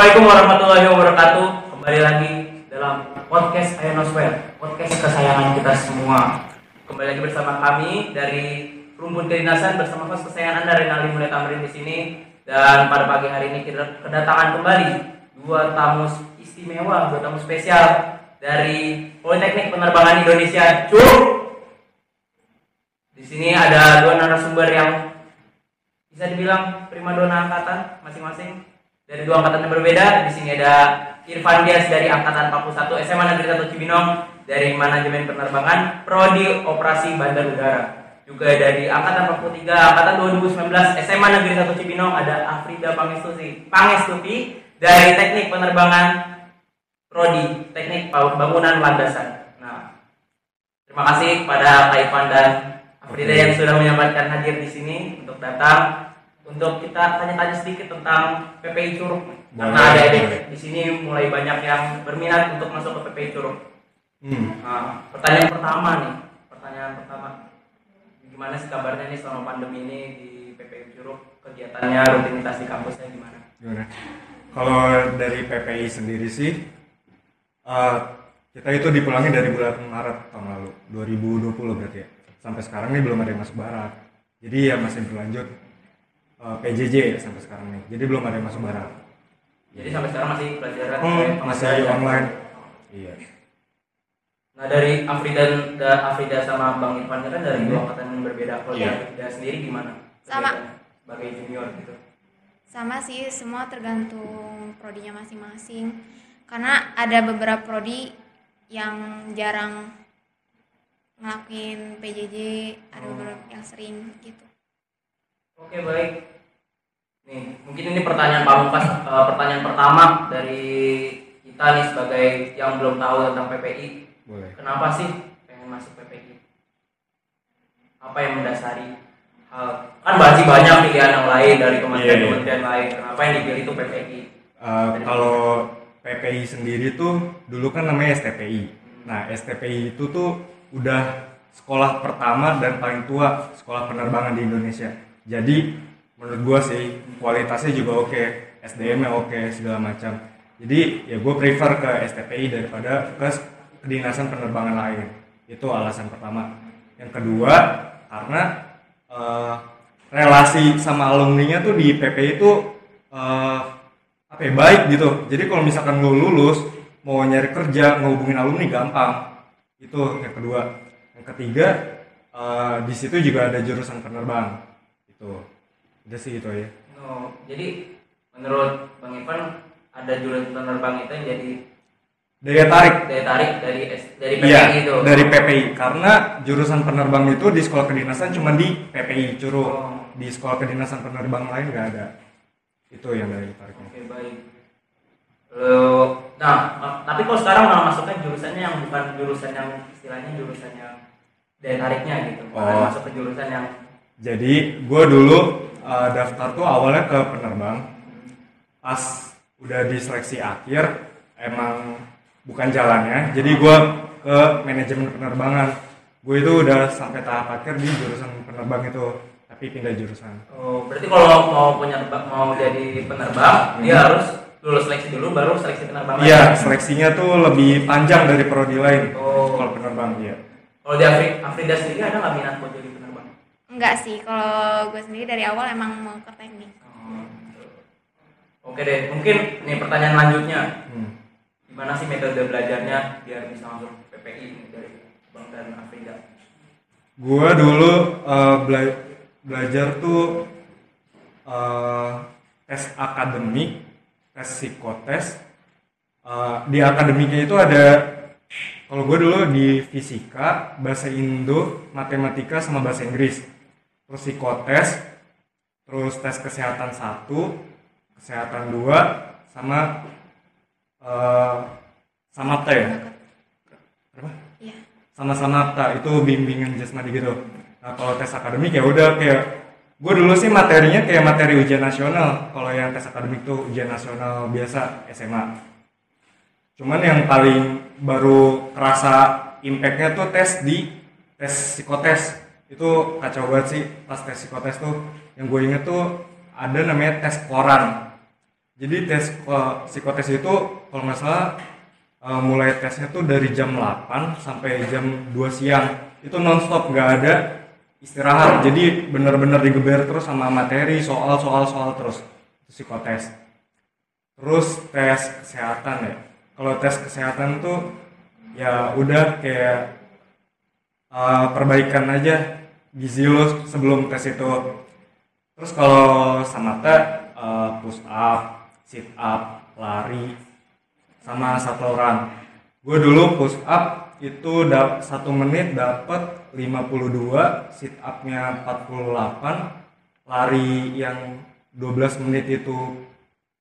Assalamualaikum warahmatullahi wabarakatuh. Kembali lagi dalam podcast Ionosfer, podcast kesayangan kita semua. Kembali lagi bersama kami dari Rumpun Kedinasan bersama host kesayangan Anda Renali Mulai Tamrin di sini. Dan pada pagi hari ini kita kedatangan kembali dua tamu istimewa, dua tamu spesial dari Politeknik Penerbangan Indonesia. Cuk. Di sini ada dua narasumber yang bisa dibilang primadona angkatan masing-masing dari dua angkatan yang berbeda. Di sini ada Irfan Dias dari angkatan 41 SMA Negeri 1 Cibinong dari manajemen penerbangan prodi operasi bandar udara. Juga dari angkatan 43 angkatan 2019 SMA Negeri 1 Cibinong ada Afrida Pangestuti Pangestuti dari teknik penerbangan prodi teknik bangunan landasan. Nah, terima kasih kepada Pak Irfan dan Afrida yang sudah menyempatkan hadir di sini untuk datang untuk kita tanya-tanya sedikit tentang PPI Curug karena ada di sini mulai banyak yang berminat untuk masuk ke PPI Curug. Hmm. Nah, pertanyaan pertama nih, pertanyaan pertama, gimana sih kabarnya nih selama pandemi ini di PPI Curug kegiatannya rutinitas di kampusnya gimana? Gimana? Kalau dari PPI sendiri sih, uh, kita itu dipulangi dari bulan Maret tahun lalu, 2020 berarti ya. Sampai sekarang nih belum ada yang masuk barat. Jadi ya masih berlanjut uh, eh, PJJ sampai sekarang nih. Jadi belum ada yang masuk barang. Jadi sampai sekarang masih pelajaran hmm, masih online. Iya. Nah dari Afrida dan Afrida sama Bang Irfan kan dari dua angkatan yang berbeda. Kalau yeah. Afrida sendiri gimana? Sama. Sebagai junior gitu. Sama sih, semua tergantung prodinya masing-masing. Karena ada beberapa prodi yang jarang ngelakuin PJJ, ada oh. beberapa yang sering gitu. Oke baik. Nih mungkin ini pertanyaan pamungkas uh, pertanyaan pertama dari kita nih sebagai yang belum tahu tentang PPI. Boleh. Kenapa sih pengen masuk PPI? Apa yang mendasari hal kan masih banyak pilihan yang lain dari kementerian-kementerian yeah, yeah. lain. Kenapa yang dipilih itu PPI? Uh, eh, kalau PPI sendiri tuh dulu kan namanya STPI. Nah STPI itu tuh udah sekolah pertama dan paling tua sekolah penerbangan di Indonesia jadi menurut gue sih kualitasnya juga oke SDM nya oke segala macam. Jadi ya gue prefer ke STPI daripada ke kedinasan penerbangan lain. Itu alasan pertama. Yang kedua karena uh, relasi sama alumni-nya tuh di PP itu uh, apa ya, baik gitu. Jadi kalau misalkan gue lulus mau nyari kerja ngehubungin alumni gampang. Itu yang kedua. Yang ketiga uh, di situ juga ada jurusan penerbang. Tuh. Udah sih gitu ya. Oh, jadi menurut Bang Ivan ada jurusan penerbang itu yang jadi daya tarik. Daya tarik dari dari PPI iya, itu. dari PPI karena jurusan penerbang itu di sekolah kedinasan cuma di PPI Curug oh. di sekolah kedinasan penerbang lain nggak ada. Itu yang dari tarik. Oke okay, baik nah tapi kok sekarang malah masuknya jurusannya yang bukan jurusan yang istilahnya jurusan yang daya tariknya gitu. Oh. masuk ke jurusan yang jadi gue dulu uh, daftar tuh awalnya ke penerbang. Pas udah di seleksi akhir emang bukan jalannya jadi gue ke manajemen penerbangan. Gue itu udah sampai tahap akhir di jurusan penerbang itu tapi pindah jurusan. Oh berarti kalau mau punya mau jadi penerbang hmm. dia harus lulus seleksi dulu baru seleksi penerbang iya seleksinya tuh lebih panjang dari prodi lain. Oh. kalau penerbang iya. Kalau di Afri Afrida sendiri ada nggak minat buat jadi Enggak sih, kalau gue sendiri dari awal emang mau ke teknik. Oh, Oke deh, mungkin nih pertanyaan lanjutnya. Hmm. Gimana sih metode belajarnya biar bisa masuk PPI dari Bang dan Afrida? Gue dulu uh, bela belajar tuh uh, tes akademik, tes psikotes. Uh, di akademiknya itu ada kalau gue dulu di fisika, bahasa Indo, matematika sama bahasa Inggris terus psikotes terus tes kesehatan satu kesehatan dua sama uh, sama T ya? Apa? Sama sama T itu bimbingan jasmani gitu. Nah kalau tes akademik ya udah kayak gue dulu sih materinya kayak materi ujian nasional. Kalau yang tes akademik tuh ujian nasional biasa SMA cuman yang paling baru kerasa impactnya tuh tes di tes psikotes itu kacau banget sih pas tes psikotes tuh. Yang gue inget tuh ada namanya tes koran. Jadi tes eh, psikotes itu kalau nggak salah eh, mulai tesnya tuh dari jam 8 sampai jam 2 siang. Itu nonstop nggak ada istirahat. Jadi bener-bener digeber terus sama materi soal soal soal terus. Psikotes. Terus tes kesehatan ya. Kalau tes kesehatan tuh ya udah kayak eh, perbaikan aja gizi lo sebelum tes itu. Terus kalau samata eh, push up sit up lari sama satoran gue dulu push up itu dap satu menit dapat 52 sit upnya 48 lari yang 12 menit itu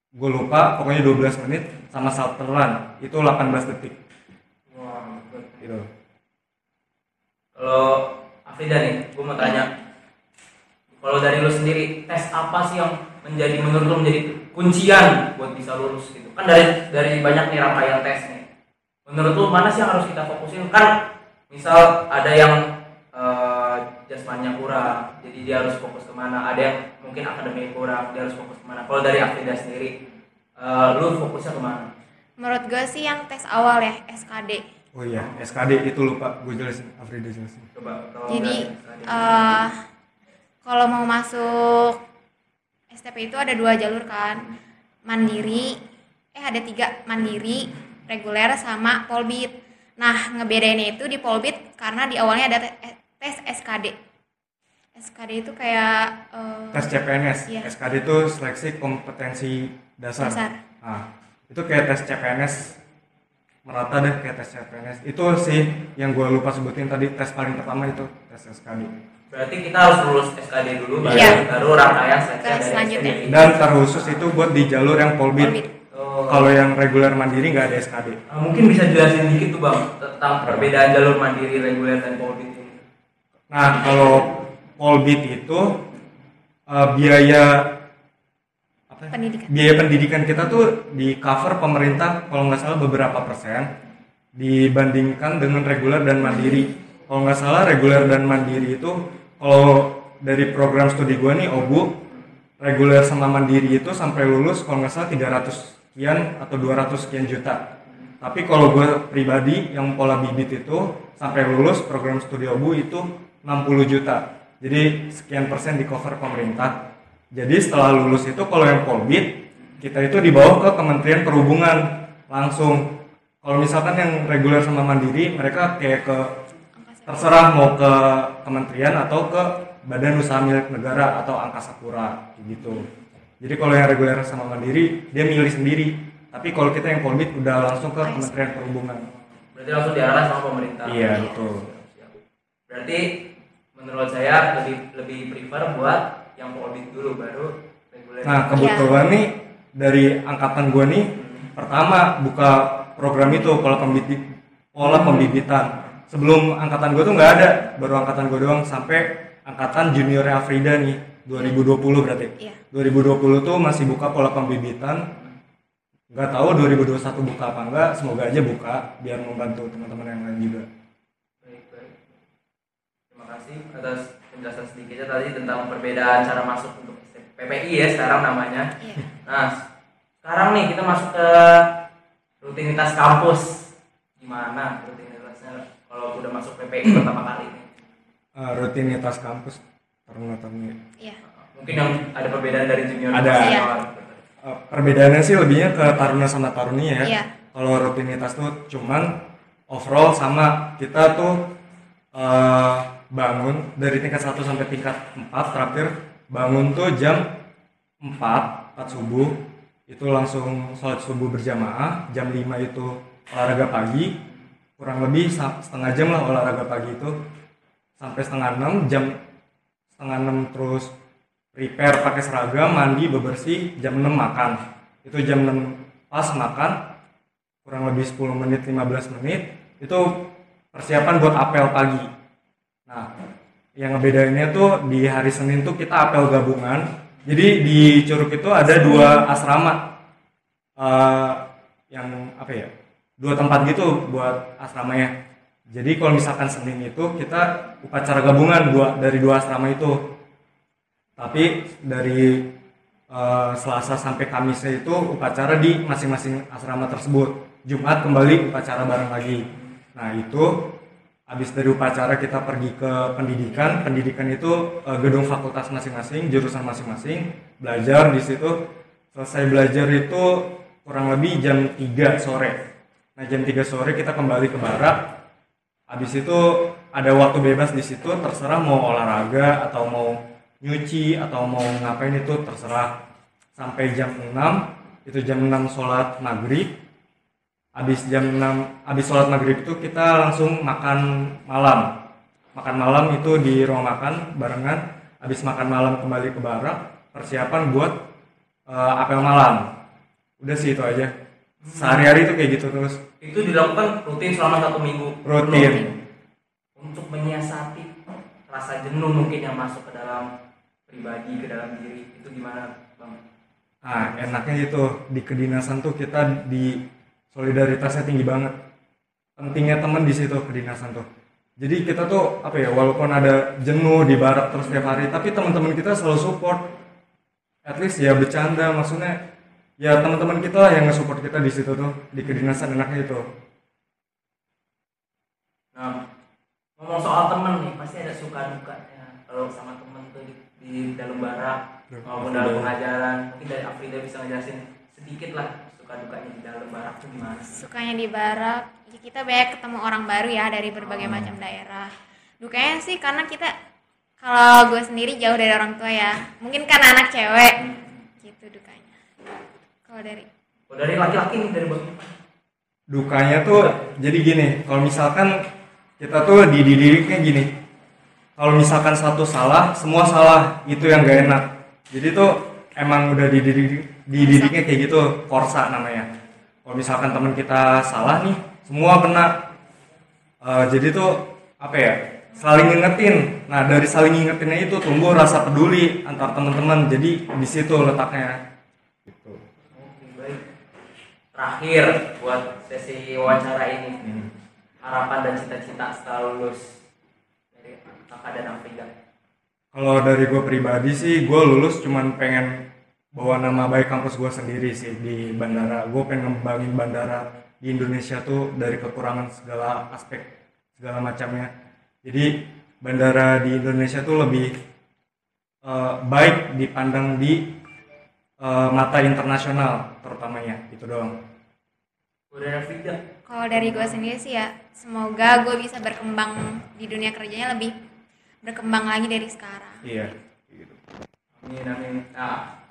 gue lupa pokoknya 12 menit sama satoran itu 18 detik. Wah, good. gitu. Kalau Afrida nih, gue mau tanya. Kalau dari lu sendiri, tes apa sih yang menjadi menurut lu menjadi kuncian buat bisa lulus gitu? Kan dari dari banyak nih rangkaian tes nih. Menurut lu mana sih yang harus kita fokusin? Kan misal ada yang eh, jasmaninya kurang, jadi dia harus fokus ke mana? Ada yang mungkin akademi kurang, dia harus fokus ke mana? Kalau dari Afrida sendiri, eh, lu fokusnya ke mana? menurut gue sih yang tes awal ya SKD oh iya SKD itu lupa. Gue jelasin Afrida jelasin. Coba kalau jadi eh kalau mau masuk STP itu ada dua jalur kan. Mandiri eh ada tiga. Mandiri reguler sama polbit. Nah ngebedainnya itu di polbit karena di awalnya ada te- tes SKD SKD itu kayak eh, tes CPNS Iya. SKD itu seleksi kompetensi dasar, Dasar. Nah, itu kayak tes CPNS merata deh kayak tes CPNS itu sih yang gue lupa sebutin tadi tes paling pertama itu tes SKD Berarti kita harus lulus SKD dulu baru Iya. baru rangkaian selanjutnya. SKD. dan terkhusus itu buat di jalur yang polbit polbit Oh, kalau yang reguler mandiri nggak ada SKD ah, mungkin bisa jelasin dikit tuh bang tentang perbedaan jalur mandiri, reguler dan polbit ini. nah kalau polbit itu eh, biaya ya? Pendidikan. Biaya pendidikan kita tuh di cover pemerintah kalau nggak salah beberapa persen dibandingkan dengan reguler dan mandiri. Kalau nggak salah reguler dan mandiri itu kalau dari program studi gua nih obu reguler sama mandiri itu sampai lulus kalau nggak salah 300 sekian atau 200 sekian juta. Tapi kalau gue pribadi yang pola bibit itu sampai lulus program studi obu itu 60 juta. Jadi sekian persen di cover pemerintah jadi setelah lulus itu kalau yang polbit kita itu dibawa ke Kementerian Perhubungan langsung. Kalau misalkan yang reguler sama mandiri mereka kayak ke terserah mau ke kementerian atau ke badan usaha milik negara atau angkasa pura gitu. Jadi kalau yang reguler sama mandiri dia milih sendiri. Tapi kalau kita yang polbit udah langsung ke Kementerian Perhubungan. Berarti langsung diarah sama pemerintah. Iya betul. Berarti menurut saya lebih lebih prefer buat yang polbit dulu baru reguler. Nah kebetulan nih dari angkatan gua nih pertama buka program itu pola pembibit pola pembibitan. Sebelum angkatan gue tuh nggak ada baru angkatan gue doang sampai angkatan juniornya Afrida nih 2020 berarti. Iya. 2020 tuh masih buka pola pembibitan. Nggak tahu 2021 buka apa enggak semoga aja buka biar membantu teman-teman yang lain juga. Baik, baik. Terima kasih atas penjelasan sedikitnya tadi tentang perbedaan cara masuk untuk PPI ya sekarang namanya. Iya. Nah, sekarang nih kita masuk ke rutinitas kampus. Gimana rutinitasnya kalau udah masuk PPI pertama kali ini? Eh, rutinitas kampus taruna taruni Iya. Mungkin yang ada perbedaan dari junior Ada. Iya. senior. Eh, perbedaannya sih lebihnya ke taruna sama taruni ya Iya. kalau rutinitas tuh cuman overall sama kita tuh eh, bangun dari tingkat 1 sampai tingkat 4 terakhir bangun tuh jam 4 4 subuh itu langsung sholat subuh berjamaah jam 5 itu olahraga pagi kurang lebih setengah jam lah olahraga pagi itu sampai setengah 6 jam setengah 6 terus prepare pakai seragam mandi bebersih jam 6 makan. Itu jam 6 pas makan kurang lebih 10 menit 15 menit itu persiapan buat apel pagi yang ngebedainnya tuh di hari Senin tuh kita apel gabungan. Jadi di Curug itu ada dua asrama. Eh, yang apa ya? Dua tempat gitu buat asramanya. Jadi kalau misalkan Senin itu kita upacara gabungan dua dari dua asrama itu. Tapi dari eh, Selasa sampai Kamisnya itu upacara di masing-masing asrama tersebut. Jumat kembali upacara bareng lagi. Nah itu habis dari upacara kita pergi ke pendidikan. Pendidikan itu eh, gedung fakultas masing-masing, jurusan masing-masing, belajar di situ. Selesai belajar itu kurang lebih jam 3 sore. Nah jam 3 sore kita kembali ke barak. Habis itu ada waktu bebas di situ, terserah mau olahraga atau mau nyuci atau mau ngapain itu terserah. Sampai jam 6, itu jam 6 sholat maghrib. Habis jam 6, habis sholat maghrib itu kita langsung makan malam. Makan malam itu di ruang makan barengan. Habis makan malam kembali ke barak, persiapan buat eh, apel malam. Udah sih itu aja. Sehari-hari itu kayak gitu terus. Itu dilakukan rutin selama satu minggu. Rutin. Untuk menyiasati rasa jenuh mungkin yang masuk ke dalam pribadi, ke dalam diri. Itu gimana, Bang? Nah, enaknya itu di kedinasan tuh kita di solidaritasnya tinggi banget. Pentingnya teman di situ kedinasan tuh. Jadi kita tuh apa ya, walaupun ada jenuh di barak terus tiap hari, tapi teman-teman kita selalu support. At least ya bercanda, maksudnya ya teman-teman kita lah yang nge-support kita di situ tuh di kedinasan enaknya itu. Nah, ngomong soal temen nih, pasti ada suka dukanya. Kalau sama temen tuh di, di dalam barak maupun dalam pengajaran, mungkin dari Afrida bisa ngejelasin sedikit lah suka dukanya di dalam barak tuh gimana? Sukanya di barak, ya kita banyak ketemu orang baru ya dari berbagai macam daerah. Dukanya sih karena kita kalau gue sendiri jauh dari orang tua ya. Mungkin karena anak cewek. Gitu dukanya. Kalau dari Kalau dari laki-laki nih dari Bang Ipan. Dukanya tuh jadi gini, kalau misalkan kita tuh dididiknya gini. Kalau misalkan satu salah, semua salah, itu yang gak enak. Jadi tuh emang udah dididik dididiknya kayak gitu, korsa namanya. Kalau misalkan teman kita salah nih, semua kena. Eh, jadi tuh apa ya? Saling ngingetin. Nah dari saling ngingetinnya itu tumbuh rasa peduli antar teman-teman. Jadi di situ letaknya. Gitu. Oke, baik. Terakhir buat sesi wawancara ini, harapan dan cita-cita setelah lulus dari kakak dan Afrida. Kalau dari gue pribadi sih, gue lulus cuman pengen bawa nama baik kampus gue sendiri sih di bandara. Gue pengen ngembangin bandara di Indonesia tuh dari kekurangan segala aspek, segala macamnya. Jadi bandara di Indonesia tuh lebih eh, baik dipandang di eh, mata internasional terutamanya, itu doang. Kalau dari gue sendiri sih ya semoga gue bisa berkembang di dunia kerjanya lebih berkembang lagi dari sekarang. Iya. Gitu. Amin amin. Nah,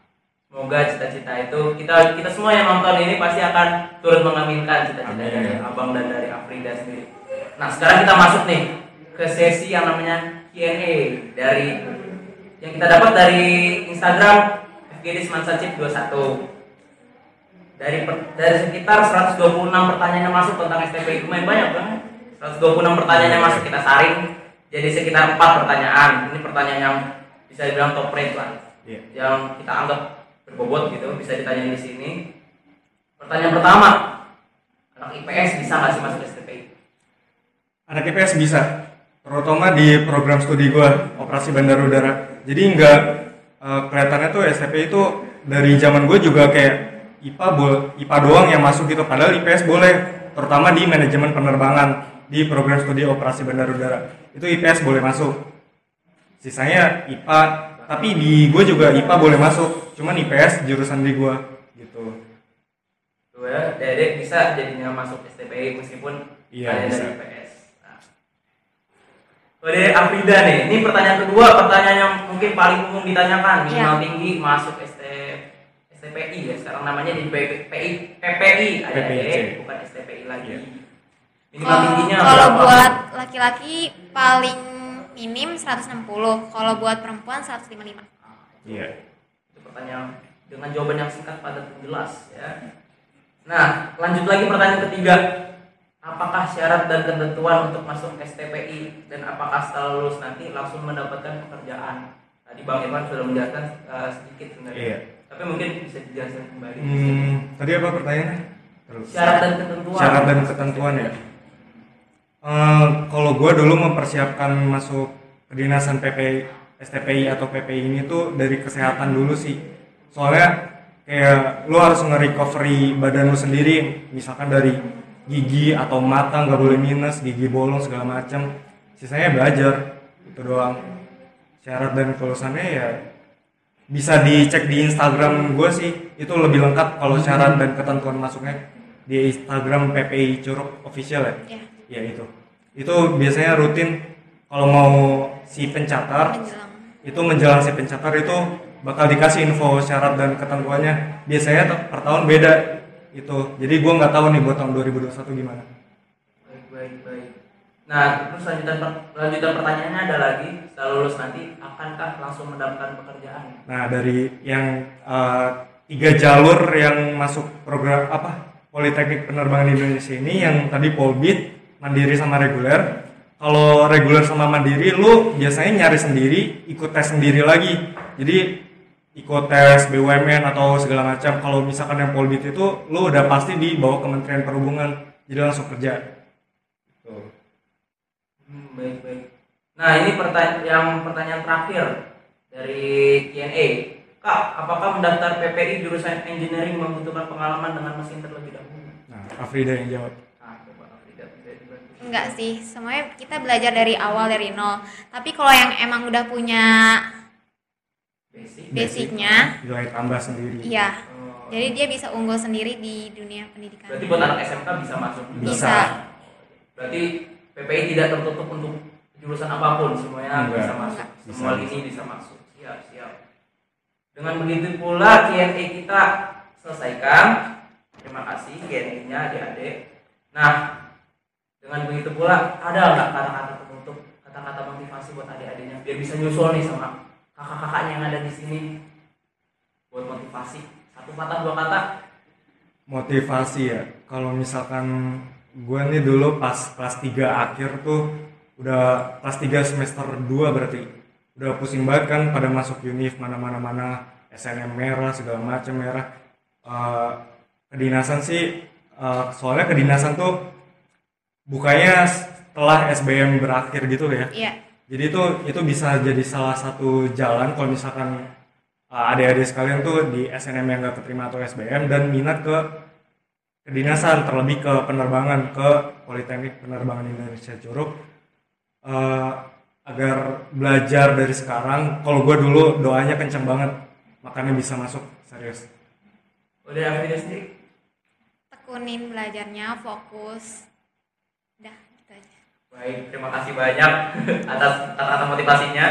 semoga cita-cita itu kita kita semua yang nonton ini pasti akan turut mengaminkan cita-cita dari Abang dan dari Afrida sendiri. Nah, sekarang kita masuk nih ke sesi yang namanya Q&A dari yang kita dapat dari Instagram FGD Semansacip 21 dari per- dari sekitar 126 pertanyaan yang masuk tentang STPI lumayan banyak kan? 126 pertanyaan yang masuk kita saring jadi sekitar 4 pertanyaan. Ini pertanyaan yang bisa dibilang top rate lah. Iya. yang kita anggap berbobot gitu bisa ditanya di sini pertanyaan pertama anak IPS bisa nggak sih masuk STPI Anak IPS bisa, terutama di program studi gua operasi bandar udara. Jadi nggak eh, kelihatannya tuh STP itu dari zaman gue juga kayak IPA bol, IPA doang yang masuk gitu. Padahal IPS boleh, terutama di manajemen penerbangan di program studi operasi bandar udara. Itu IPS boleh masuk. Sisanya IPA, tapi di gue juga IPA boleh masuk. Cuman IPS jurusan di gua gitu. tuh ya Dedek bisa jadinya masuk STPI meskipun Iya, kalian bisa. dari IPS nah. Kalau dari Afrida nih, ini pertanyaan kedua, pertanyaan yang mungkin paling umum ditanyakan, minimal Iya. tinggi masuk ST, STPI ya, sekarang namanya di PPI, PPI, ada ya, bukan STPI lagi. Iya. Minimal tingginya kalau buat laki-laki paling minim 160, kalau buat perempuan 155. Iya. Itu pertanyaan dengan jawaban yang singkat padat dan jelas ya. Nah, lanjut lagi pertanyaan ketiga. Apakah syarat dan ketentuan untuk masuk STPI dan apakah setelah lulus nanti langsung mendapatkan pekerjaan? Tadi Bang Irfan sudah menjelaskan eh, sedikit sebenarnya. Iya. Tapi mungkin bisa dijelaskan kembali. Hmm, tadi apa pertanyaannya? Terus. Syarat dan ketentuan. syarat dan ketentuan ya Eh, kalau gue dulu mempersiapkan masuk kedinasan PPI STPI atau PPI ini tuh dari kesehatan dulu sih. Soalnya kayak lu harus nge-recovery badan lu sendiri misalkan dari gigi atau mata nggak boleh minus gigi bolong segala macam sisanya belajar itu doang. Syarat dan kelulusannya ya bisa dicek di Instagram gue sih itu lebih lengkap kalau syarat dan ketentuan masuknya di Instagram PPI Curug official ya. Ya ya itu. Itu biasanya rutin kalau mau si pencatar menjelang. itu menjelang si pencatar itu bakal dikasih info syarat dan ketentuannya. Biasanya per tahun beda itu. Jadi gua nggak tahu nih buat tahun 2021 gimana. Baik, baik, baik. Nah, terus lanjutan per- lanjutan pertanyaannya ada lagi, setelah lulus nanti akankah langsung mendapatkan pekerjaan? nah dari yang eh, tiga jalur yang masuk program apa Politeknik Penerbangan Indonesia ini yang tadi Polbit mandiri sama reguler kalau reguler sama mandiri lu biasanya nyari sendiri ikut tes sendiri lagi jadi ikut tes BUMN atau segala macam kalau misalkan yang Polbit itu lu udah pasti di bawah Kementerian Perhubungan jadi langsung kerja Tuh. Hmm, baik, baik. Nah, ini pertanyaan yang pertanyaan terakhir dari Q&A. Kak, apakah mendaftar PPI jurusan engineering membutuhkan pengalaman dengan mesin terlebih dahulu? nah Afrida yang jawab Ah, coba Afrida bisa dibantu. Enggak sih semuanya kita belajar dari awal dari nol tapi kalau yang emang udah punya Basic. basicnya nilai tambah sendiri iya Oh, jadi dia bisa unggul sendiri di dunia pendidikan berarti buat anak SMK bisa masuk juga. Bisa. Berarti PPI tidak tertutup untuk jurusan apa pun, semuanya Enggak. bisa masuk. Bisa, Semua bisa. lini bisa masuk. Siap, siap. Dengan begitu pula Q&A kita selesaikan. Terima kasih Q&A-nya adik-adik. Nah, dengan begitu pula ada nggak kata-kata penutup, kata-kata motivasi buat adik-adiknya biar bisa nyusul nih sama kakak-kakaknya yang ada di sini buat motivasi. Satu kata dua kata. motivasi ya kalau misalkan gue nih dulu pas kelas 3 akhir tuh udah kelas 3 semester 2 berarti udah pusing banget kan pada masuk univ mana mana SNM merah segala macam merah Eh, kedinasan sih eh, soalnya kedinasan tuh bukanya setelah SBM berakhir gitu ya? Iya. Jadi itu itu bisa jadi salah satu jalan kalau misalkan uh, adik-adik sekalian tuh di SNM yang gak keterima atau SBM dan minat ke kedinasan terlebih ke penerbangan ke Politeknik Penerbangan Indonesia Curug. Uh, agar belajar dari sekarang kalau gue dulu doanya kenceng banget makanya bisa masuk serius. Udah Afrida sendiri? tekunin belajarnya fokus Baik, terima kasih banyak atas kata-kata motivasinya.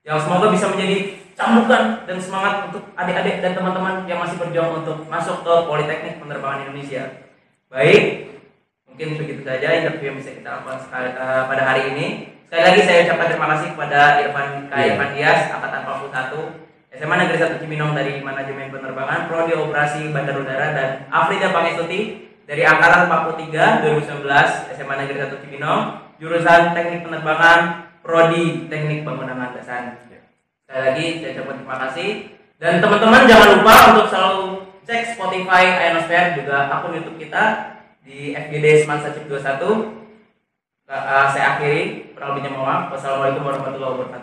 Yang semoga bisa menjadi cambukan dan semangat untuk adik-adik dan teman-teman yang masih berjuang untuk masuk ke Politeknik Penerbangan Indonesia. Baik, mungkin begitu saja interview yang bisa kita lakukan sekali, eh, pada hari ini. Sekali lagi saya ucapkan terima kasih kepada Irfan Kak Iya. Irfan Dias, Angkatan 41, SMA Negeri 1 Cibinong dari Manajemen Penerbangan, Prodi Operasi Bandar Udara, dan Afrida Pangestuti dari Angkatan 43 2019 SMA Negeri 1 Cibinong, jurusan Teknik Penerbangan, Prodi Teknik Bangunan Landasan. Sekali lagi saya ucapkan terima kasih dan teman-teman jangan lupa untuk selalu cek Spotify Ionosphere juga akun YouTube kita di FGD Semansa Cip 21. Uh, saya akhiri, kurang lebihnya mohon maaf. Wassalamualaikum warahmatullahi wabarakatuh.